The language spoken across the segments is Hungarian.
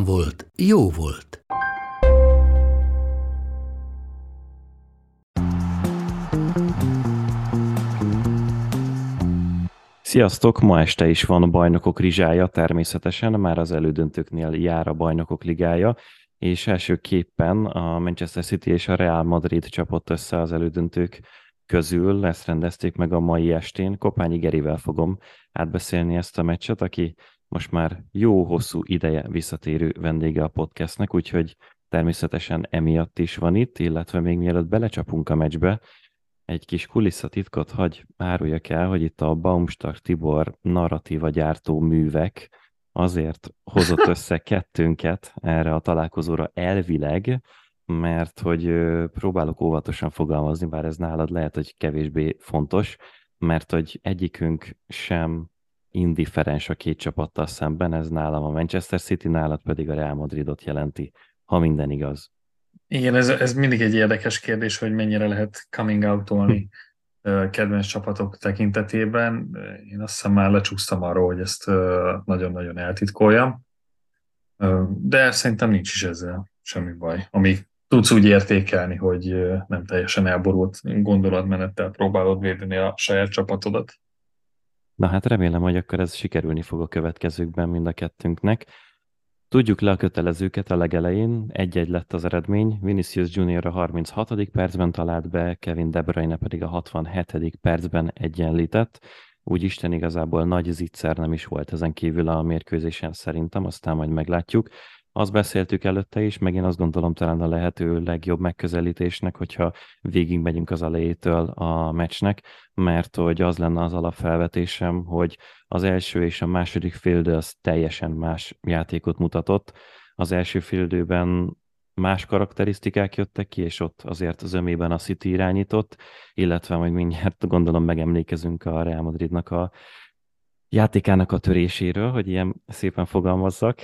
volt, jó volt. Sziasztok! Ma este is van a bajnokok rizsája, természetesen már az elődöntőknél jár a bajnokok ligája, és elsőképpen a Manchester City és a Real Madrid csapott össze az elődöntők közül, ezt rendezték meg a mai estén. Kopányi Gerivel fogom átbeszélni ezt a meccset, aki most már jó hosszú ideje visszatérő vendége a podcastnek, úgyhogy természetesen emiatt is van itt, illetve még mielőtt belecsapunk a meccsbe, egy kis kulisszatitkot hagy áruljak el, hogy itt a Baumstark Tibor narratíva gyártó művek azért hozott össze kettőnket erre a találkozóra elvileg, mert hogy próbálok óvatosan fogalmazni, bár ez nálad lehet, hogy kevésbé fontos, mert hogy egyikünk sem indifferens a két csapattal szemben, ez nálam a Manchester City, nálad pedig a Real Madridot jelenti, ha minden igaz. Igen, ez, ez mindig egy érdekes kérdés, hogy mennyire lehet coming out-olni kedvenc csapatok tekintetében. Én azt hiszem már lecsúsztam arról, hogy ezt nagyon-nagyon eltitkoljam, de szerintem nincs is ezzel semmi baj. Amíg tudsz úgy értékelni, hogy nem teljesen elborult gondolatmenettel próbálod védeni a saját csapatodat. Na hát remélem, hogy akkor ez sikerülni fog a következőkben mind a kettőnknek. Tudjuk le a kötelezőket a legelején, egy-egy lett az eredmény, Vinicius Junior a 36. percben talált be, Kevin De Bruyne pedig a 67. percben egyenlített, úgy Isten igazából nagy zicser nem is volt ezen kívül a mérkőzésen szerintem, aztán majd meglátjuk. Azt beszéltük előtte is, meg én azt gondolom talán a lehető legjobb megközelítésnek, hogyha végigmegyünk az elejétől a meccsnek, mert hogy az lenne az alapfelvetésem, hogy az első és a második félidő az teljesen más játékot mutatott. Az első félidőben más karakterisztikák jöttek ki, és ott azért zömében a City irányított, illetve majd mindjárt gondolom megemlékezünk a Real Madridnak a játékának a töréséről, hogy ilyen szépen fogalmazzak,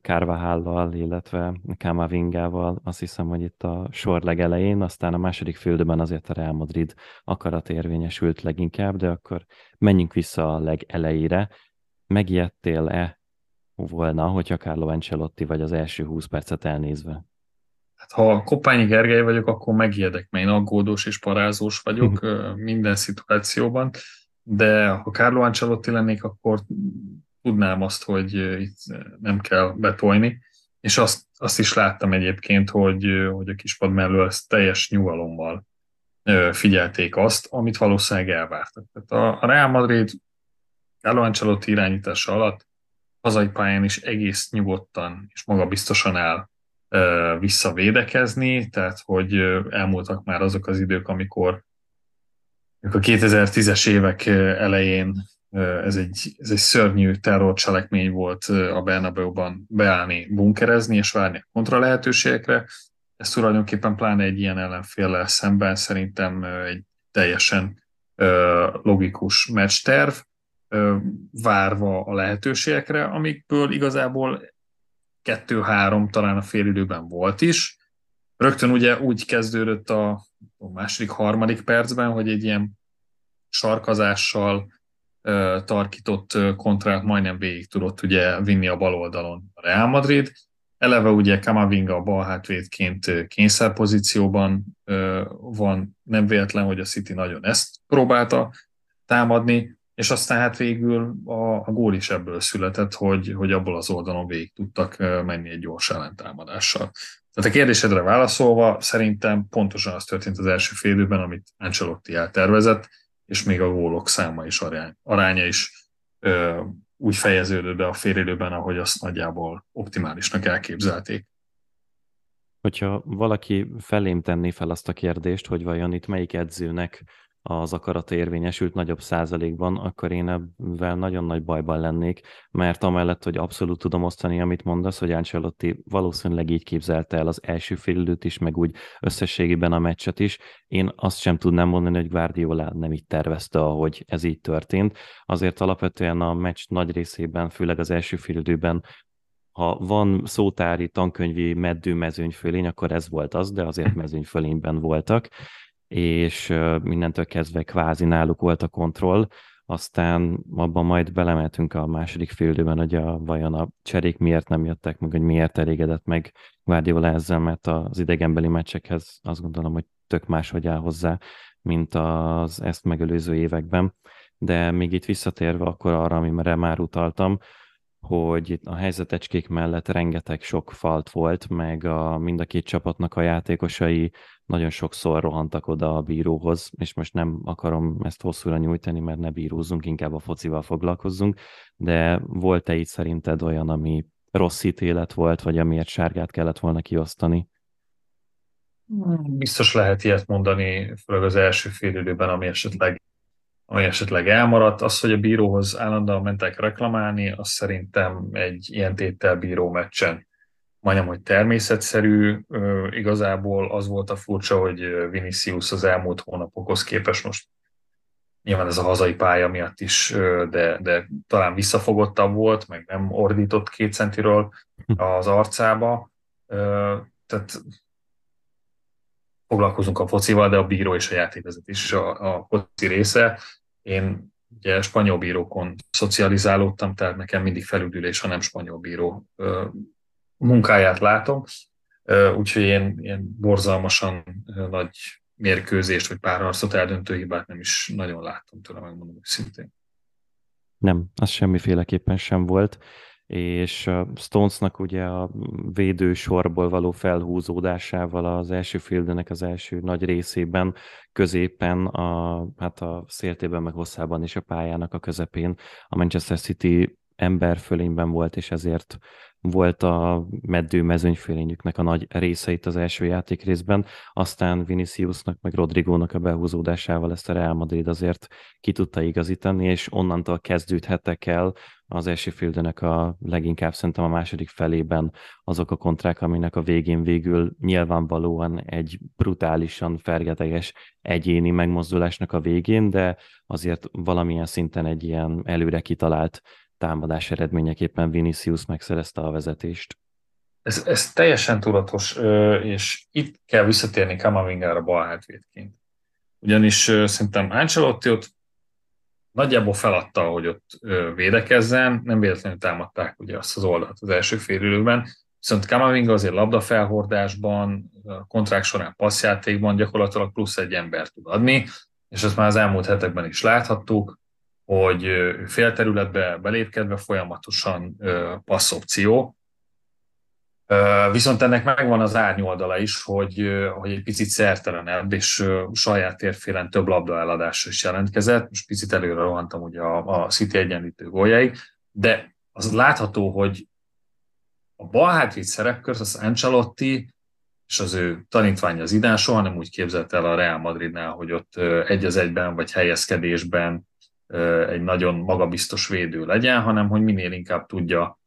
Kárvahállal, illetve Kamavingával, azt hiszem, hogy itt a sor legelején, aztán a második fildőben azért a Real Madrid akarat érvényesült leginkább, de akkor menjünk vissza a legelejére. Megijedtél-e volna, hogyha Carlo Ancelotti vagy az első 20 percet elnézve? Hát, ha Kopányi Gergely vagyok, akkor megijedek, mert én aggódós és parázós vagyok minden szituációban de ha Carlo Ancelotti lennék, akkor tudnám azt, hogy itt nem kell betolni, és azt, azt is láttam egyébként, hogy, hogy a kispad mellől ezt teljes nyugalommal figyelték azt, amit valószínűleg elvártak. Tehát a, a Real Madrid Carlo Ancelotti irányítása alatt hazai pályán is egész nyugodtan és magabiztosan áll visszavédekezni, tehát hogy elmúltak már azok az idők, amikor a 2010-es évek elején ez egy, ez egy szörnyű terrorcselekmény volt a Bernabeu-ban beállni, bunkerezni és várni a kontra lehetőségekre. Ez tulajdonképpen pláne egy ilyen ellenféllel szemben szerintem egy teljesen logikus meccsterv, várva a lehetőségekre, amikből igazából kettő-három talán a félidőben volt is. Rögtön ugye úgy kezdődött a a második, harmadik percben, hogy egy ilyen sarkazással uh, tarkított uh, kontrát majdnem végig tudott ugye vinni a bal oldalon a Real Madrid. Eleve ugye Kamavinga a bal hátvédként kényszerpozícióban uh, van, nem véletlen, hogy a City nagyon ezt próbálta támadni, és aztán hát végül a, a gól is ebből született, hogy, hogy abból az oldalon végig tudtak menni egy gyors ellentámadással. Tehát a kérdésedre válaszolva, szerintem pontosan az történt az első félidőben, amit Ancelotti eltervezett, és még a gólok száma is arány, aránya is ö, úgy fejeződött be a félidőben, ahogy azt nagyjából optimálisnak elképzelték. Hogyha valaki felém tenné fel azt a kérdést, hogy vajon itt melyik edzőnek az akarata érvényesült nagyobb százalékban, akkor én ebben nagyon nagy bajban lennék, mert amellett, hogy abszolút tudom osztani, amit mondasz, hogy Ancelotti valószínűleg így képzelte el az első félidőt is, meg úgy összességében a meccset is. Én azt sem tudnám mondani, hogy Guardiola nem így tervezte, ahogy ez így történt. Azért alapvetően a meccs nagy részében, főleg az első félidőben ha van szótári, tankönyvi, meddő, mezőnyfölény, akkor ez volt az, de azért mezőnyfölényben voltak, és mindentől kezdve kvázi náluk volt a kontroll, aztán abban majd belemeltünk a második félidőben, hogy a, vajon a cserék miért nem jöttek, meg hogy miért elégedett meg Guardiola ezzel, mert az idegenbeli meccsekhez azt gondolom, hogy tök máshogy áll hozzá, mint az ezt megelőző években. De még itt visszatérve akkor arra, amire már utaltam, hogy a helyzetecskék mellett rengeteg sok falt volt, meg a, mind a két csapatnak a játékosai nagyon sokszor rohantak oda a bíróhoz, és most nem akarom ezt hosszúra nyújtani, mert ne bírózzunk, inkább a focival foglalkozzunk, de volt-e itt szerinted olyan, ami rossz ítélet volt, vagy amiért sárgát kellett volna kiosztani? Biztos lehet ilyet mondani, főleg az első fél időben, ami esetleg ami esetleg elmaradt. Az, hogy a bíróhoz állandóan mentek reklamálni, az szerintem egy ilyen téttel bíró meccsen majdnem, hogy természetszerű. Igazából az volt a furcsa, hogy Vinicius az elmúlt hónapokhoz képest most nyilván ez a hazai pálya miatt is, de, de talán visszafogottabb volt, meg nem ordított két centiről az arcába. Tehát foglalkozunk a focival, de a bíró és a játékvezet is a, a foci része. Én ugye spanyol bírókon szocializálódtam, tehát nekem mindig felüdülés, ha spanyol bíró munkáját látom, úgyhogy én ilyen borzalmasan nagy mérkőzést vagy párharcot eldöntő hibát nem is nagyon láttam tőle, megmondom őszintén. Nem, az semmiféleképpen sem volt és Stonesnak ugye a védősorból való felhúzódásával az első fieldnek az első nagy részében, középen, a, hát a széltében meg hosszában és a pályának a közepén a Manchester City emberfölényben volt, és ezért volt a meddő mezőnyfélényüknek a nagy részeit az első játék részben, aztán Viniciusnak meg Rodrigónak a behúzódásával ezt a Real Madrid azért ki tudta igazítani, és onnantól kezdődhettek el az első féldenek a leginkább szerintem a második felében azok a kontrák, aminek a végén végül nyilvánvalóan egy brutálisan fergeteges egyéni megmozdulásnak a végén, de azért valamilyen szinten egy ilyen előre kitalált támadás eredményeképpen Vinicius megszerezte a vezetést. Ez, ez teljesen tudatos, és itt kell visszatérni Kamavingára balhátvédként. Ugyanis szerintem Ancelotti ott nagyjából feladta, hogy ott védekezzen, nem véletlenül támadták ugye azt az oldalt az első félülőben, viszont Kamavinga azért labdafelhordásban, kontrák során passzjátékban gyakorlatilag plusz egy ember tud adni, és ezt már az elmúlt hetekben is láthattuk, hogy félterületbe belépkedve folyamatosan passzopció, Viszont ennek megvan az árnyoldala is, hogy, hogy egy picit szertelenebb, és saját térfélen több labdaeladásra is jelentkezett. Most picit előre rohantam ugye a, a City egyenlítő góljaig, de az látható, hogy a bal hátvéd szerepkört az Ancelotti és az ő tanítványa az Idán soha nem úgy képzelt el a Real Madridnál, hogy ott egy az egyben vagy helyezkedésben egy nagyon magabiztos védő legyen, hanem hogy minél inkább tudja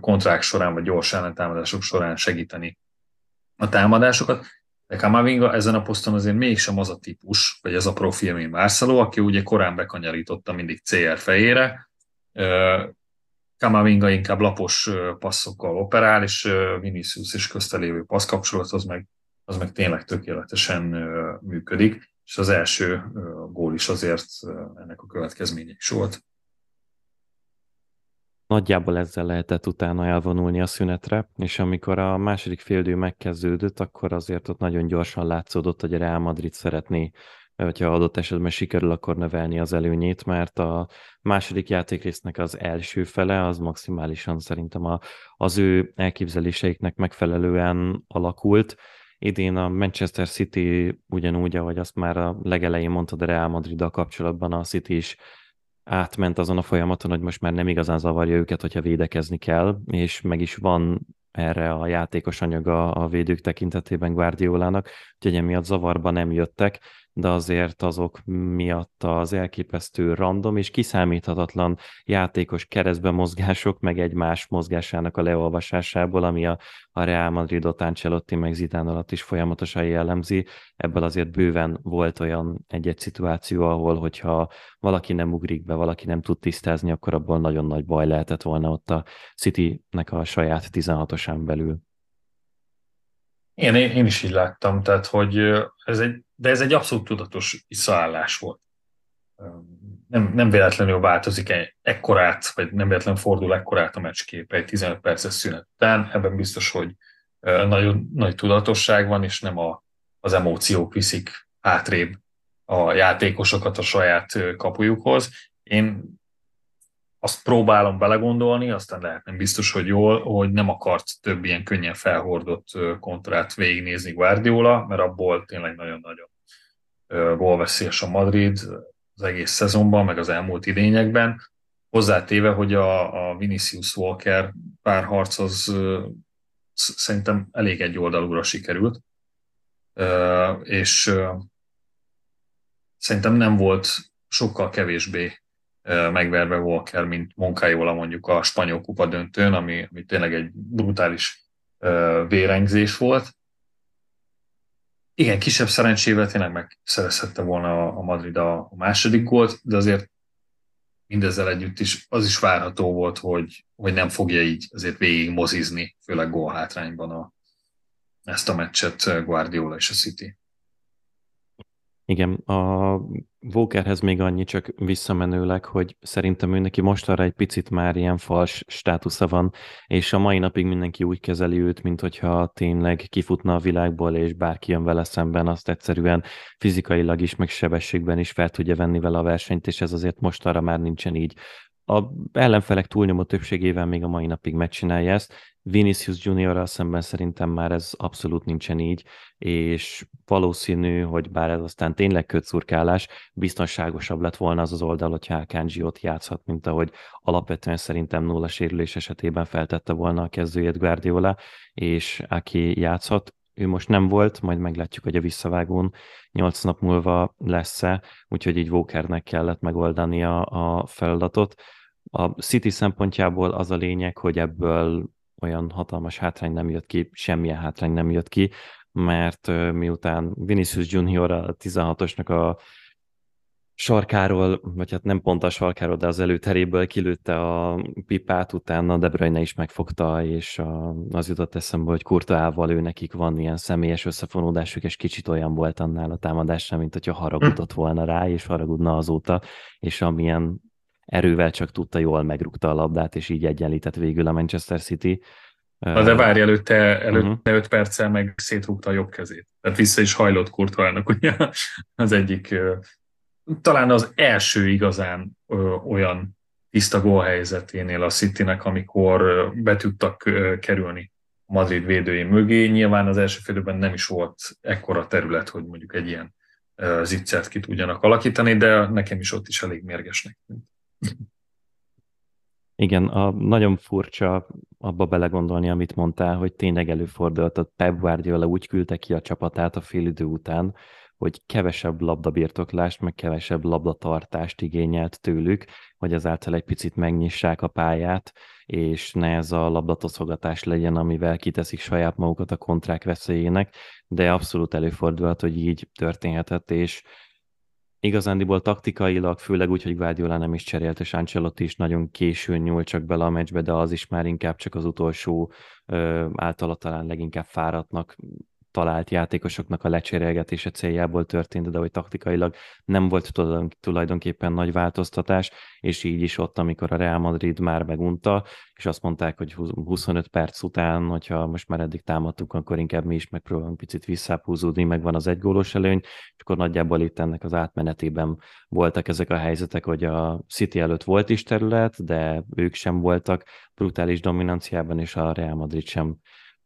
kontrák során, vagy gyors ellentámadások során segíteni a támadásokat. De Kamavinga ezen a poszton azért mégsem az a típus, vagy ez a profi, mint Marcelo, aki ugye korán bekanyarította mindig CR fejére. Kamavinga inkább lapos passzokkal operál, és Vinicius és köztelévő passzkapcsolat az meg, az meg tényleg tökéletesen működik, és az első gól is azért ennek a következménye is volt. Nagyjából ezzel lehetett utána elvonulni a szünetre, és amikor a második féldő megkezdődött, akkor azért ott nagyon gyorsan látszódott, hogy a Real Madrid szeretné hogyha adott esetben sikerül, akkor növelni az előnyét, mert a második játékrésznek az első fele az maximálisan szerintem a, az ő elképzeléseiknek megfelelően alakult. Idén a Manchester City ugyanúgy, ahogy azt már a legelején mondtad a Real madrid kapcsolatban, a City is átment azon a folyamaton, hogy most már nem igazán zavarja őket, hogyha védekezni kell, és meg is van erre a játékos anyaga a védők tekintetében Guardiolának, úgyhogy emiatt zavarba nem jöttek, de azért azok miatt az elképesztő random és kiszámíthatatlan játékos keresztbe mozgások, meg egymás mozgásának a leolvasásából, ami a, a Real Madridot Ancelotti meg Zidane alatt is folyamatosan jellemzi, ebből azért bőven volt olyan egy-egy szituáció, ahol hogyha valaki nem ugrik be, valaki nem tud tisztázni, akkor abból nagyon nagy baj lehetett volna ott a City-nek a saját 16-osán belül. Én, én is így láttam, tehát hogy ez egy, de ez egy abszolút tudatos visszaállás volt. Nem, nem véletlenül változik egy ekkorát, vagy nem véletlenül fordul ekkorát a meccskép egy 15 perces szünet után. Ebben biztos, hogy nagyon nagy tudatosság van, és nem a, az emóciók viszik hátrébb a játékosokat a saját kapujukhoz. Én azt próbálom belegondolni, aztán lehet nem biztos, hogy jól, hogy nem akart több ilyen könnyen felhordott kontrát végignézni Guardiola, mert abból tényleg nagyon-nagyon gólveszélyes a Madrid az egész szezonban, meg az elmúlt idényekben. Hozzátéve, hogy a, a Vinicius Walker párharc az szerintem elég egy oldalúra sikerült, és szerintem nem volt sokkal kevésbé megverve Walker, mint Moncayola mondjuk a spanyol kupa döntőn, ami, ami tényleg egy brutális vérengzés volt. Igen, kisebb szerencsével tényleg megszerezhette volna a Madrid a második gólt, de azért mindezzel együtt is az is várható volt, hogy, hogy nem fogja így azért végig mozizni, főleg gólhátrányban a, ezt a meccset Guardiola és a City. Igen, a Walkerhez még annyi csak visszamenőleg, hogy szerintem ő neki mostanra egy picit már ilyen fals státusza van, és a mai napig mindenki úgy kezeli őt, mint hogyha tényleg kifutna a világból, és bárki jön vele szemben, azt egyszerűen fizikailag is, meg sebességben is fel tudja venni vele a versenyt, és ez azért mostanra már nincsen így. A ellenfelek túlnyomó többségével még a mai napig megcsinálja ezt, Vinicius Juniorral szemben szerintem már ez abszolút nincsen így, és valószínű, hogy bár ez aztán tényleg kötszurkálás, biztonságosabb lett volna az az oldal, hogyha Akanji ott játszhat, mint ahogy alapvetően szerintem nulla sérülés esetében feltette volna a kezdőjét Guardiola, és aki játszhat, ő most nem volt, majd meglátjuk, hogy a visszavágón nyolc nap múlva lesz-e, úgyhogy így Walkernek kellett megoldani a, a feladatot. A City szempontjából az a lényeg, hogy ebből olyan hatalmas hátrány nem jött ki, semmilyen hátrány nem jött ki, mert miután Vinicius Junior a 16-osnak a sarkáról, vagy hát nem pont a sarkáról, de az előteréből kilőtte a pipát, utána De Bruyne is megfogta, és az jutott eszembe, hogy Kurtaával ő nekik van ilyen személyes összefonódásuk, és kicsit olyan volt annál a támadásra, mint hogyha haragudott volna rá, és haragudna azóta, és amilyen erővel csak tudta, jól megrúgta a labdát, és így egyenlített végül a Manchester City. Na de várj, előtte, előtte uh-huh. 5 perccel meg szétrúgta a jobb kezét. Tehát vissza is hajlott Kurtvának, ugye az egyik, talán az első igazán olyan tiszta gólhelyzeténél a Citynek, amikor be tudtak kerülni Madrid védői mögé. Nyilván az első félben nem is volt ekkora terület, hogy mondjuk egy ilyen zicsert ki tudjanak alakítani, de nekem is ott is elég mérgesnek tűnt. Igen, a, nagyon furcsa abba belegondolni, amit mondtál, hogy tényleg előfordult, a Pep Guardiola úgy küldte ki a csapatát a félidő után, hogy kevesebb labdabirtoklást, meg kevesebb labdatartást igényelt tőlük, hogy ezáltal egy picit megnyissák a pályát, és ne ez a labdatoszogatás legyen, amivel kiteszik saját magukat a kontrák veszélyének, de abszolút előfordulhat, hogy így történhetett, és igazándiból taktikailag, főleg úgy, hogy Guardiola nem is cserélt, és Ancelotti is nagyon későn nyúlt csak bele a meccsbe, de az is már inkább csak az utolsó általa talán leginkább fáradtnak talált játékosoknak a lecserélgetése céljából történt, de hogy taktikailag nem volt tulajdonképpen nagy változtatás, és így is ott, amikor a Real Madrid már megunta, és azt mondták, hogy 25 perc után, hogyha most már eddig támadtuk, akkor inkább mi is megpróbálunk picit visszáphúzódni, meg van az egygólos előny, és akkor nagyjából itt ennek az átmenetében voltak ezek a helyzetek, hogy a City előtt volt is terület, de ők sem voltak brutális dominanciában, és a Real Madrid sem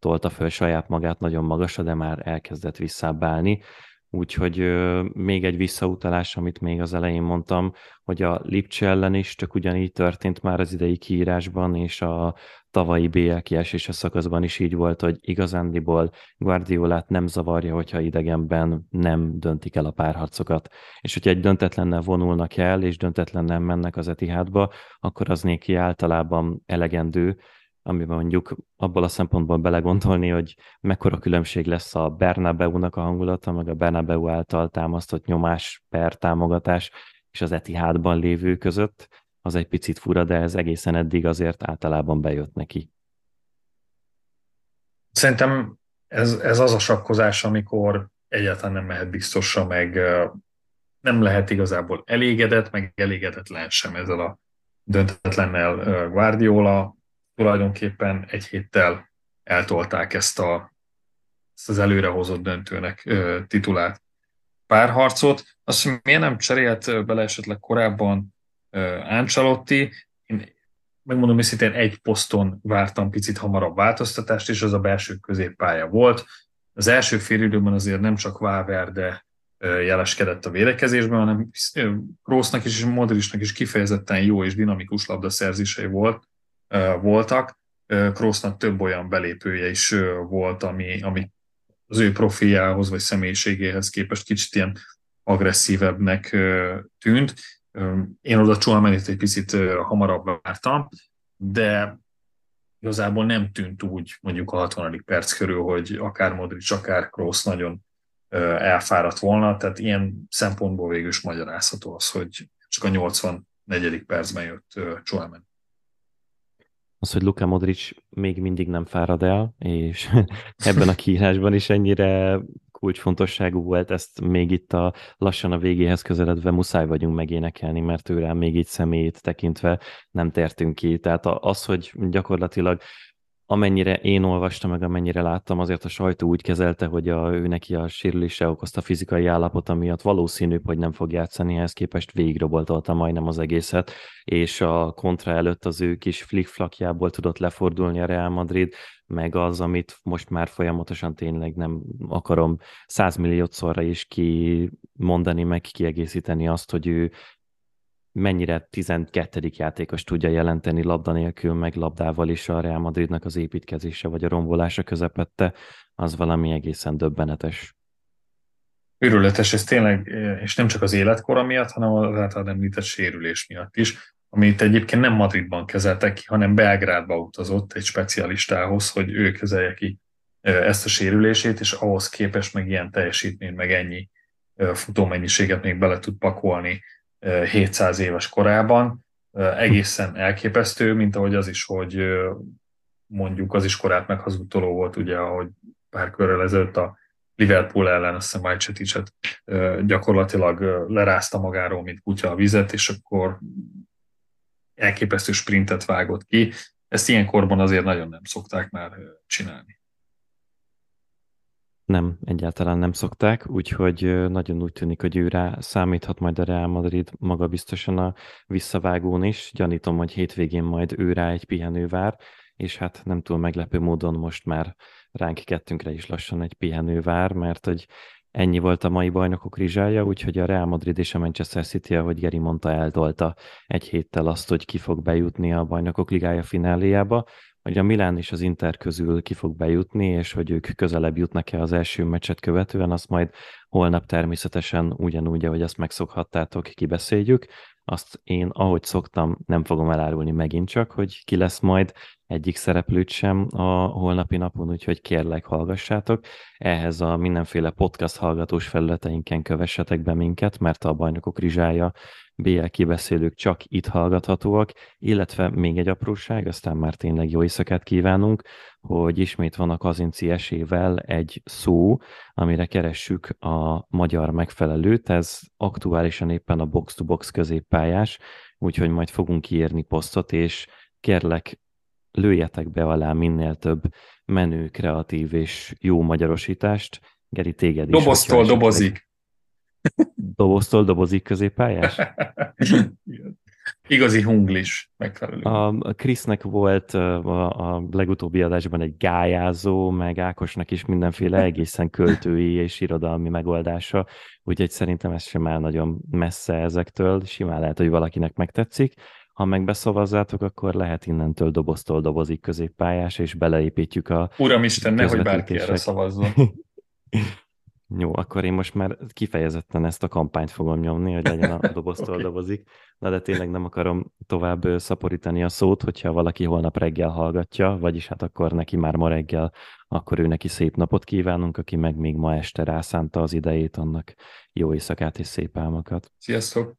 tolta föl saját magát nagyon magasra, de már elkezdett visszábbálni. Úgyhogy még egy visszautalás, amit még az elején mondtam, hogy a Lipcse ellen is csak ugyanígy történt már az idei kiírásban, és a tavalyi BL kieséses szakaszban is így volt, hogy igazándiból Guardiolát nem zavarja, hogyha idegenben nem döntik el a párharcokat. És hogyha egy döntetlennel vonulnak el, és döntetlennel mennek az Etihádba, akkor az néki általában elegendő, amiben mondjuk abból a szempontból belegondolni, hogy mekkora különbség lesz a Bernabeu-nak a hangulata, meg a Bernabeu által támasztott nyomás per támogatás és az Etihádban lévő között, az egy picit fura, de ez egészen eddig azért általában bejött neki. Szerintem ez, ez az a sakkozás, amikor egyáltalán nem mehet biztosra, meg nem lehet igazából elégedett, meg elégedetlen sem ezzel a döntetlennel Guardiola. Tulajdonképpen egy héttel eltolták ezt, a, ezt az előrehozott döntőnek titulát párharcot. Azt, miért nem cserélt bele esetleg korábban Ancelotti, én megmondom őszintén egy poszton vártam picit hamarabb változtatást, és az a belső középpálya volt. Az első fél időben azért nem csak Valverde jeleskedett a védekezésben, hanem Kroosnak is és Modricnak is kifejezetten jó és dinamikus labdaszerzései volt, voltak. Kroosnak több olyan belépője is volt, ami, ami az ő profiához vagy személyiségéhez képest kicsit ilyen agresszívebbnek tűnt, én oda Csuamenit egy picit hamarabb vártam, de igazából nem tűnt úgy mondjuk a 60. perc körül, hogy akár Modric, akár Kroos nagyon elfáradt volna, tehát ilyen szempontból végül is magyarázható az, hogy csak a 84. percben jött Csuamen. Az, hogy Luka Modric még mindig nem fárad el, és ebben a kiírásban is ennyire kulcsfontosságú volt, ezt még itt a lassan a végéhez közeledve muszáj vagyunk megénekelni, mert őre még így személyét tekintve nem tértünk ki. Tehát az, hogy gyakorlatilag amennyire én olvastam, meg amennyire láttam, azért a sajtó úgy kezelte, hogy a, ő neki a sérülése okozta fizikai állapota miatt valószínűbb, hogy nem fog játszani, ehhez képest végigroboltolta majdnem az egészet, és a kontra előtt az ő kis flickflakjából tudott lefordulni a Real Madrid, meg az, amit most már folyamatosan tényleg nem akarom százmilliószorra is kimondani, meg kiegészíteni azt, hogy ő mennyire 12. játékos tudja jelenteni labda nélkül, meg labdával is a Real Madridnak az építkezése vagy a rombolása közepette, az valami egészen döbbenetes. Őrületes, ez tényleg, és nem csak az életkora miatt, hanem az általán említett sérülés miatt is, amit egyébként nem Madridban kezeltek ki, hanem Belgrádba utazott egy specialistához, hogy ő kezelje ki ezt a sérülését, és ahhoz képest meg ilyen teljesítmény, meg ennyi futómennyiséget még bele tud pakolni 700 éves korában. Egészen elképesztő, mint ahogy az is, hogy mondjuk az is korát meghazudtoló volt, ugye, ahogy pár körrel ezelőtt a Liverpool ellen, azt hiszem Majceticet gyakorlatilag lerázta magáról, mint kutya a vizet, és akkor elképesztő sprintet vágott ki. Ezt ilyen korban azért nagyon nem szokták már csinálni. Nem, egyáltalán nem szokták, úgyhogy nagyon úgy tűnik, hogy ő rá számíthat majd a Real Madrid maga biztosan a visszavágón is. Gyanítom, hogy hétvégén majd ő rá egy pihenő vár, és hát nem túl meglepő módon most már ránk kettünkre is lassan egy pihenő vár, mert hogy ennyi volt a mai bajnokok rizsája, úgyhogy a Real Madrid és a Manchester City, ahogy Geri mondta, eltolta egy héttel azt, hogy ki fog bejutni a bajnokok ligája fináléjába hogy a Milán és az Inter közül ki fog bejutni, és hogy ők közelebb jutnak-e az első meccset követően, azt majd holnap természetesen ugyanúgy, ahogy ezt megszokhattátok, kibeszéljük. Azt én, ahogy szoktam, nem fogom elárulni megint csak, hogy ki lesz majd egyik szereplőt sem a holnapi napon, úgyhogy kérlek, hallgassátok. Ehhez a mindenféle podcast hallgatós felületeinken kövessetek be minket, mert a bajnokok rizsája BL kibeszélők csak itt hallgathatóak, illetve még egy apróság, aztán már tényleg jó éjszakát kívánunk, hogy ismét van a kazinci esével egy szó, amire keressük a magyar megfelelőt, ez aktuálisan éppen a box-to-box középpályás, úgyhogy majd fogunk kiírni posztot, és kérlek, lőjetek be alá minél több menő, kreatív és jó magyarosítást. Geri, téged is. Doboztól dobozik. Doboztól dobozik középpályás? Igazi hunglis megfelelő. A Krisznek volt a, a legutóbbi adásban egy gályázó, meg Ákosnak is mindenféle egészen költői és irodalmi megoldása, úgyhogy szerintem ez sem áll nagyon messze ezektől, simán lehet, hogy valakinek megtetszik. Ha meg beszavazzátok, akkor lehet innentől doboztól dobozig középpályás, és beleépítjük a Uramisten, nehogy bárki erre szavazzon. Jó, akkor én most már kifejezetten ezt a kampányt fogom nyomni, hogy legyen a doboztól okay. dobozik. Na de tényleg nem akarom tovább szaporítani a szót, hogyha valaki holnap reggel hallgatja, vagyis hát akkor neki már ma reggel, akkor ő neki szép napot kívánunk, aki meg még ma este rászánta az idejét, annak jó éjszakát és szép álmokat. Sziasztok!